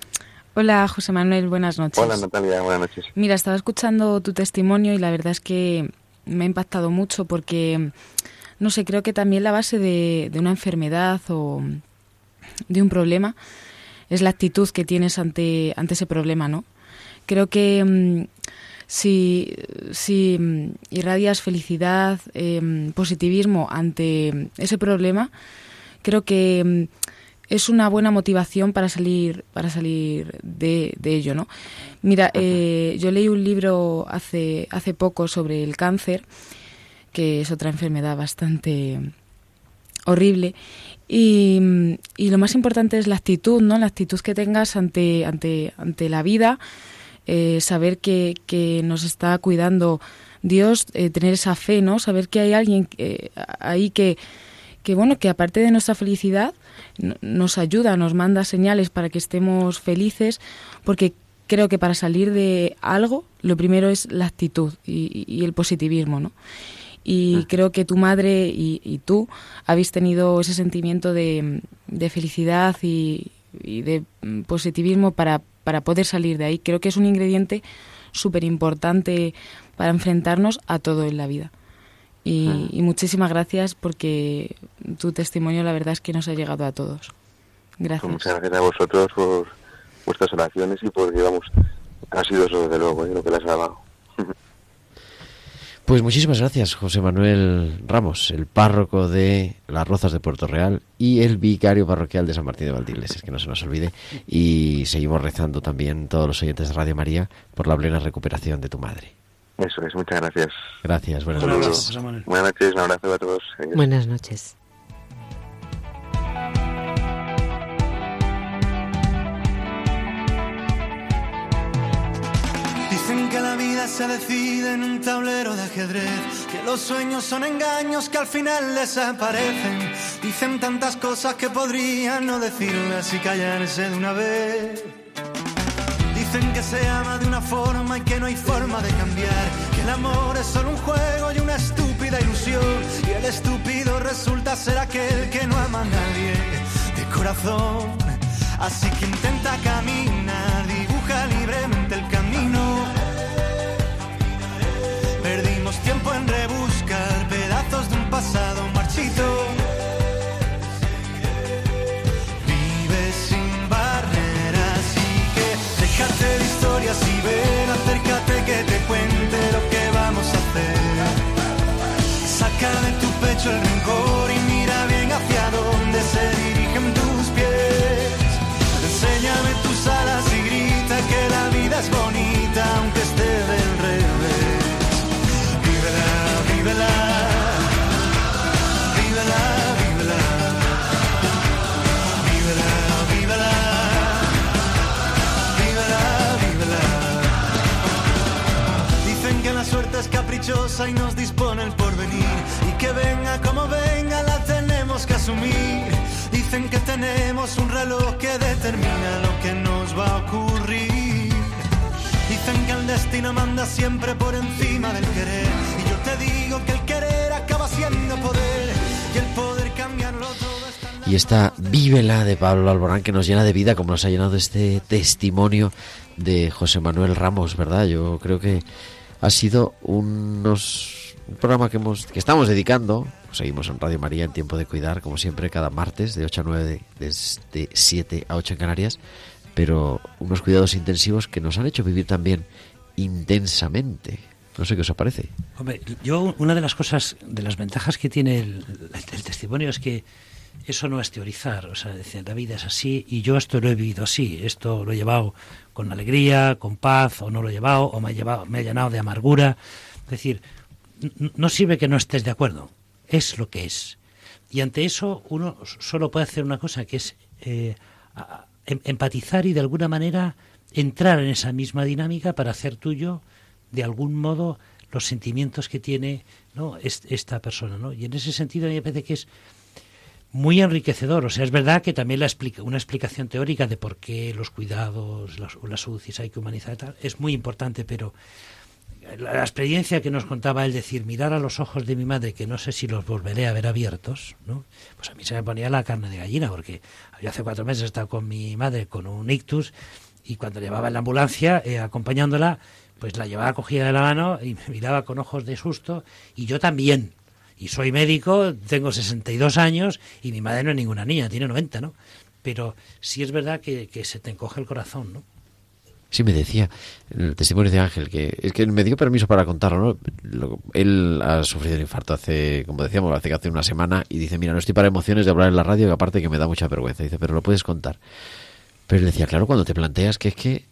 Hola, José Manuel, buenas noches. Hola, Natalia, buenas noches. Mira, estaba escuchando tu testimonio y la verdad es que me ha impactado mucho porque, no sé, creo que también la base de, de una enfermedad o de un problema es la actitud que tienes ante, ante ese problema, ¿no? Creo que mm, si, si mm, irradias felicidad, em, positivismo ante ese problema, creo que mm, es una buena motivación para salir para salir de, de ello no mira eh, yo leí un libro hace hace poco sobre el cáncer que es otra enfermedad bastante horrible y, y lo más importante es la actitud no la actitud que tengas ante ante ante la vida eh, saber que, que nos está cuidando Dios eh, tener esa fe no saber que hay alguien eh, ahí que que bueno que aparte de nuestra felicidad nos ayuda, nos manda señales para que estemos felices, porque creo que para salir de algo lo primero es la actitud y, el positivismo, ¿no? Y creo que tu madre y, tú habéis tenido ese sentimiento de, felicidad y, de positivismo para, para poder salir de ahí. Creo que es un ingrediente súper importante para enfrentarnos a todo en la vida. Y, muchísimas gracias porque tu testimonio la verdad es que nos ha llegado a todos. Gracias. Pues muchas gracias a vosotros por vuestras oraciones y porque, vamos, ha sido eso desde luego, ¿eh? lo que les ha dado. Pues muchísimas gracias, José Manuel Ramos, el párroco de Las Rozas de Puerto Real y el vicario parroquial de San Martín de Valdiles, es que no se nos olvide. Y seguimos rezando también todos los oyentes de Radio María por la plena recuperación de tu madre. Eso es, muchas gracias. Gracias, buenas noches. Buenas noches, un abrazo a todos. Buenas noches. Dicen que la vida se decide en un tablero de ajedrez, que los sueños son engaños que al final desaparecen. Dicen tantas cosas que podrían no decirlas y callarse de una vez. Dicen que se ama de una forma y que no hay forma de cambiar. Que el amor es solo un juego y una estúpida ilusión. Y el estúpido resulta ser aquel que no ama a nadie de corazón. Así que intenta caminar, dibuja libremente el camino. Caprichosa y nos dispone el porvenir. Y que venga como venga, la tenemos que asumir. Dicen que tenemos un reloj que determina lo que nos va a ocurrir. Dicen que el destino manda siempre por encima del querer. Y yo te digo que el querer acaba siendo poder. Y el poder cambiarlo todo Y esta vívela de Pablo Alborán que nos llena de vida, como nos ha llenado este testimonio de José Manuel Ramos, ¿verdad? Yo creo que ha sido unos, un programa que, hemos, que estamos dedicando, seguimos en Radio María en Tiempo de Cuidar, como siempre, cada martes de 8 a 9, desde 7 a 8 en Canarias, pero unos cuidados intensivos que nos han hecho vivir también intensamente. No sé qué os parece. Hombre, yo una de las cosas, de las ventajas que tiene el testimonio es que eso no es teorizar, o sea, decir, la vida es así y yo esto lo he vivido así, esto lo he llevado con alegría, con paz, o no lo he llevado, o me ha, llevado, me ha llenado de amargura. Es decir, no sirve que no estés de acuerdo, es lo que es. Y ante eso uno solo puede hacer una cosa, que es eh, em, empatizar y de alguna manera entrar en esa misma dinámica para hacer tuyo, de algún modo, los sentimientos que tiene ¿no? esta persona. ¿no? Y en ese sentido a mí me parece que es muy enriquecedor. O sea, es verdad que también la explica, una explicación teórica de por qué los cuidados, las, las UCIs hay que humanizar y tal, es muy importante, pero la, experiencia que nos contaba él, decir, mirar a los ojos de mi madre, que no sé si los volveré a ver abiertos, ¿no? pues a mí se me ponía la carne de gallina, porque yo hace cuatro meses estaba con mi madre con un ictus Y cuando llevaba en la ambulancia, eh, acompañándola, pues la llevaba cogida de la mano y me miraba con ojos de susto, y yo también. Y soy médico, tengo 62 años y mi madre no es ninguna niña, tiene 90, ¿no? Pero sí es verdad que, que se te encoge el corazón, ¿no? Sí, me decía, el testimonio de Ángel, que es que me dio permiso para contarlo, ¿no? Él ha sufrido un infarto hace, como decíamos, hace hace una semana y dice, mira, no estoy para emociones de hablar en la radio, que aparte que me da mucha vergüenza. Dice, pero lo puedes contar. Pero él decía, claro, cuando te planteas que es que,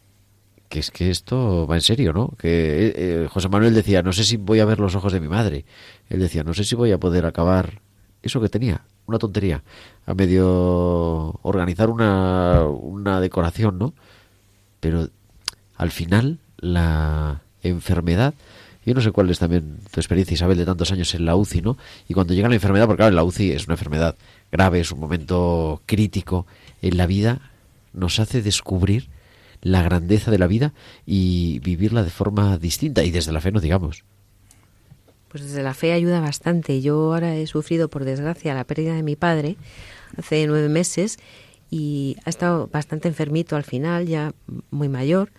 que es que esto va en serio, ¿no? Que eh, eh, José Manuel decía, no sé si voy a ver los ojos de mi madre. Él decía, no sé si voy a poder acabar eso que tenía, una tontería, a medio organizar una, una decoración, ¿no? Pero al final la enfermedad, yo no sé cuál es también tu experiencia, Isabel, de tantos años en la UCI, ¿no? Y cuando llega la enfermedad, porque claro, la UCI es una enfermedad grave, es un momento crítico en la vida, nos hace descubrir la grandeza de la vida y vivirla de forma distinta, y desde la fe no digamos. Pues desde la fe ayuda bastante. Yo ahora he sufrido, por desgracia, la pérdida de mi padre hace nueve meses y ha estado bastante enfermito al final, ya muy mayor.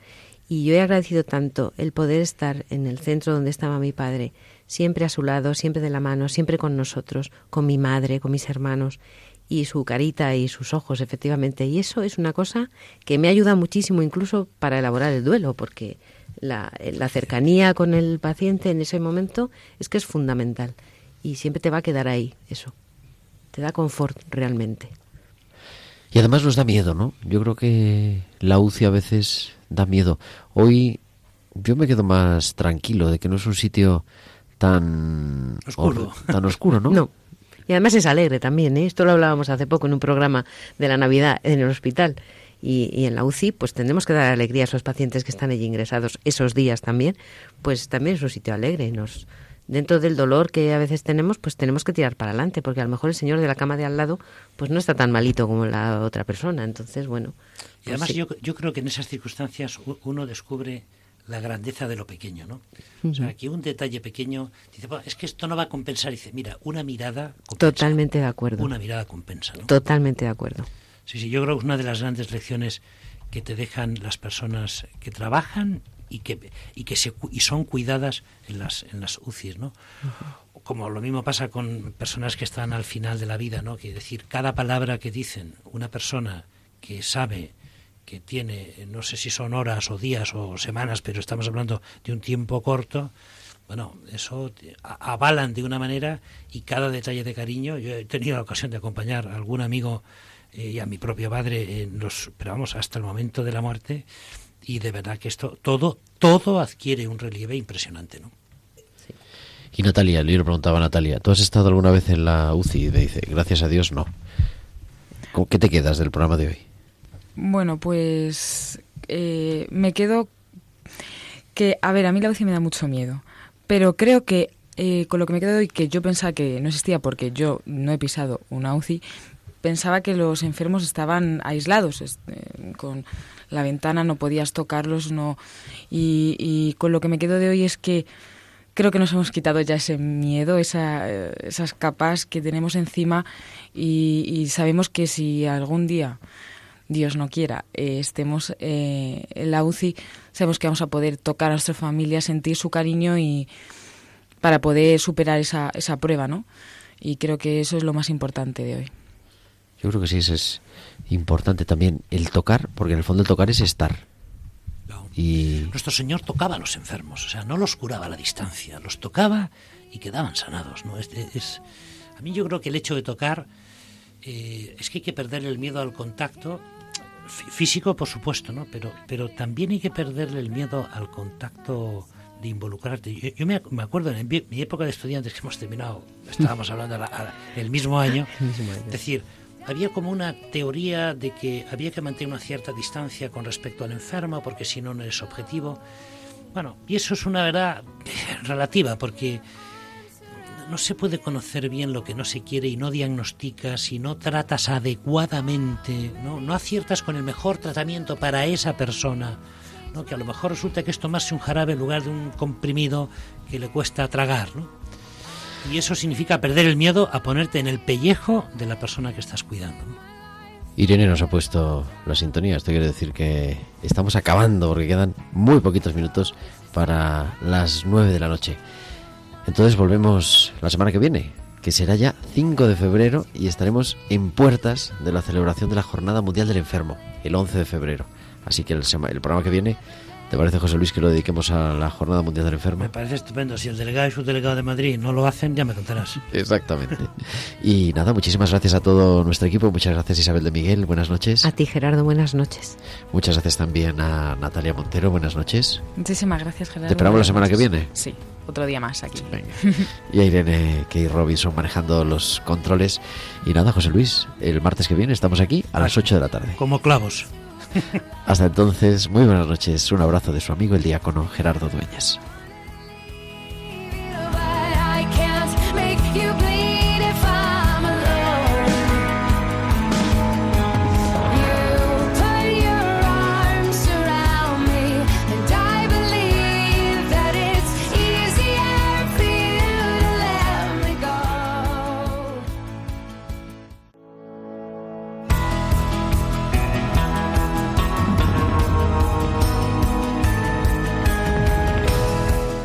Y yo he agradecido tanto el poder estar en el centro donde estaba mi padre, siempre a su lado, siempre de la mano, siempre con nosotros, con mi madre, con mis hermanos, y su carita y sus ojos, efectivamente. Y eso es una cosa que me ayuda muchísimo incluso para elaborar el duelo, porque la, la cercanía con el paciente en ese momento es que es fundamental. Y siempre te va a quedar ahí eso. Te da confort realmente. Y además nos da miedo, ¿no? Yo creo que la UCI a veces da miedo. Hoy yo me quedo más tranquilo de que no es un sitio tan Oscuro. tan oscuro, ¿no? No. Y además es alegre también, ¿eh? Esto lo hablábamos hace poco en un programa de la Navidad en el hospital. Y, y en la UCI, pues tenemos que dar alegría a esos pacientes que están allí ingresados esos días también. Pues también es un sitio alegre. Nos, dentro del dolor que a veces tenemos, pues tenemos que tirar para adelante, porque a lo mejor el señor de la cama de al lado, pues no está tan malito como la otra persona. Entonces, bueno. Y además pues sí. yo, yo creo que en esas circunstancias uno descubre la grandeza de lo pequeño, ¿no? O sea, que un detalle pequeño, dice, "Buah, es que esto no va a compensar. Dice, mira, una mirada compensa. Totalmente de acuerdo. Una mirada compensa, ¿no? Totalmente de acuerdo. Sí, sí, yo creo que es una de las grandes lecciones que te dejan las personas que trabajan y que, y que se, cu- y son cuidadas en las, en las UCIs, ¿no? Como lo mismo pasa con personas que están al final de la vida, ¿no? Que decir, cada palabra que dicen una persona que sabe que tiene, no sé si son horas o días o semanas, pero estamos hablando de un tiempo corto, bueno, eso avalan de una manera y cada detalle de cariño. Yo he tenido la ocasión de acompañar a algún amigo eh, y a mi propio padre en los, pero vamos, hasta el momento de la muerte y de verdad que esto todo todo adquiere un relieve impresionante, ¿no? Y Natalia, le preguntaba a Natalia, ¿tú has estado alguna vez en la UCI? Y dice, gracias a Dios, no. ¿Con qué te quedas del programa de hoy? Bueno, pues eh, me quedo que, a ver, a mí la UCI me da mucho miedo, pero creo que eh, con lo que me quedo hoy, que yo pensaba que no existía porque yo no he pisado una UCI, pensaba que los enfermos estaban aislados, eh, con la ventana no podías tocarlos, no y, con lo que me quedo de hoy es que creo que nos hemos quitado ya ese miedo, esa, eh, esas capas que tenemos encima y sabemos que si algún día, Dios no quiera, eh, estemos eh, en la UCI, sabemos que vamos a poder tocar a nuestra familia, sentir su cariño y para poder superar esa, esa prueba, ¿no? Y creo que eso es lo más importante de hoy. Yo creo que sí, eso es importante también el tocar, porque en el fondo el tocar es estar. Y Nuestro Señor tocaba a los enfermos, o sea, no los curaba a la distancia, los tocaba y quedaban sanados, ¿no? Es, es- a mí yo creo que el hecho de tocar eh, es que hay que perder el miedo al contacto físico, por supuesto, ¿no? Pero, pero también hay que perderle el miedo al contacto de involucrarte. Yo, yo me, me acuerdo en mi, mi época de estudiantes que hemos terminado, estábamos hablando la- la- el mismo año, es decir, había como una teoría de que había que mantener una cierta distancia con respecto al enfermo porque si no no es objetivo. Bueno, y eso es una verdad relativa porque no se puede conocer bien lo que no se quiere y no diagnosticas y no tratas adecuadamente, no, no aciertas con el mejor tratamiento para esa persona, ¿no? que a lo mejor resulta que es tomarse un jarabe en lugar de un comprimido que le cuesta tragar. ¿no? Y eso significa perder el miedo a ponerte en el pellejo de la persona que estás cuidando. Irene nos ha puesto la sintonía. Esto quiere decir que estamos acabando porque quedan muy poquitos minutos para las 9 de la noche. Entonces volvemos la semana que viene, que será ya 5 de febrero y estaremos en puertas de la celebración de la Jornada Mundial del Enfermo, el 11 de febrero. Así que el, el programa que viene, ¿te parece, José Luis, que lo dediquemos a la Jornada Mundial del Enfermo? Me parece estupendo. Si el delegado y subdelegado de Madrid no lo hacen, ya me contarás. Exactamente. Y nada, muchísimas gracias a todo nuestro equipo. Muchas gracias Isabel de Miguel. Buenas noches. A ti, Gerardo, buenas noches. Muchas gracias también a Natalia Montero. Buenas noches. Muchísimas gracias, Gerardo. ¿Te esperamos la semana que viene? Sí, otro día más aquí. Y a Irene Key Robinson manejando los controles. Y nada, José Luis, el martes que viene estamos aquí a las 8 de la tarde. Como clavos. Hasta entonces, muy buenas noches. Un abrazo de su amigo el diácono Gerardo Dueñas.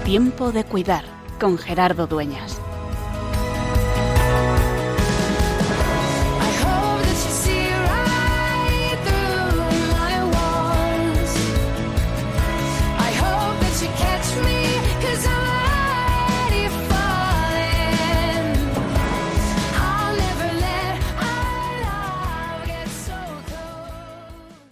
Tiempo de cuidar con Gerardo Dueñas.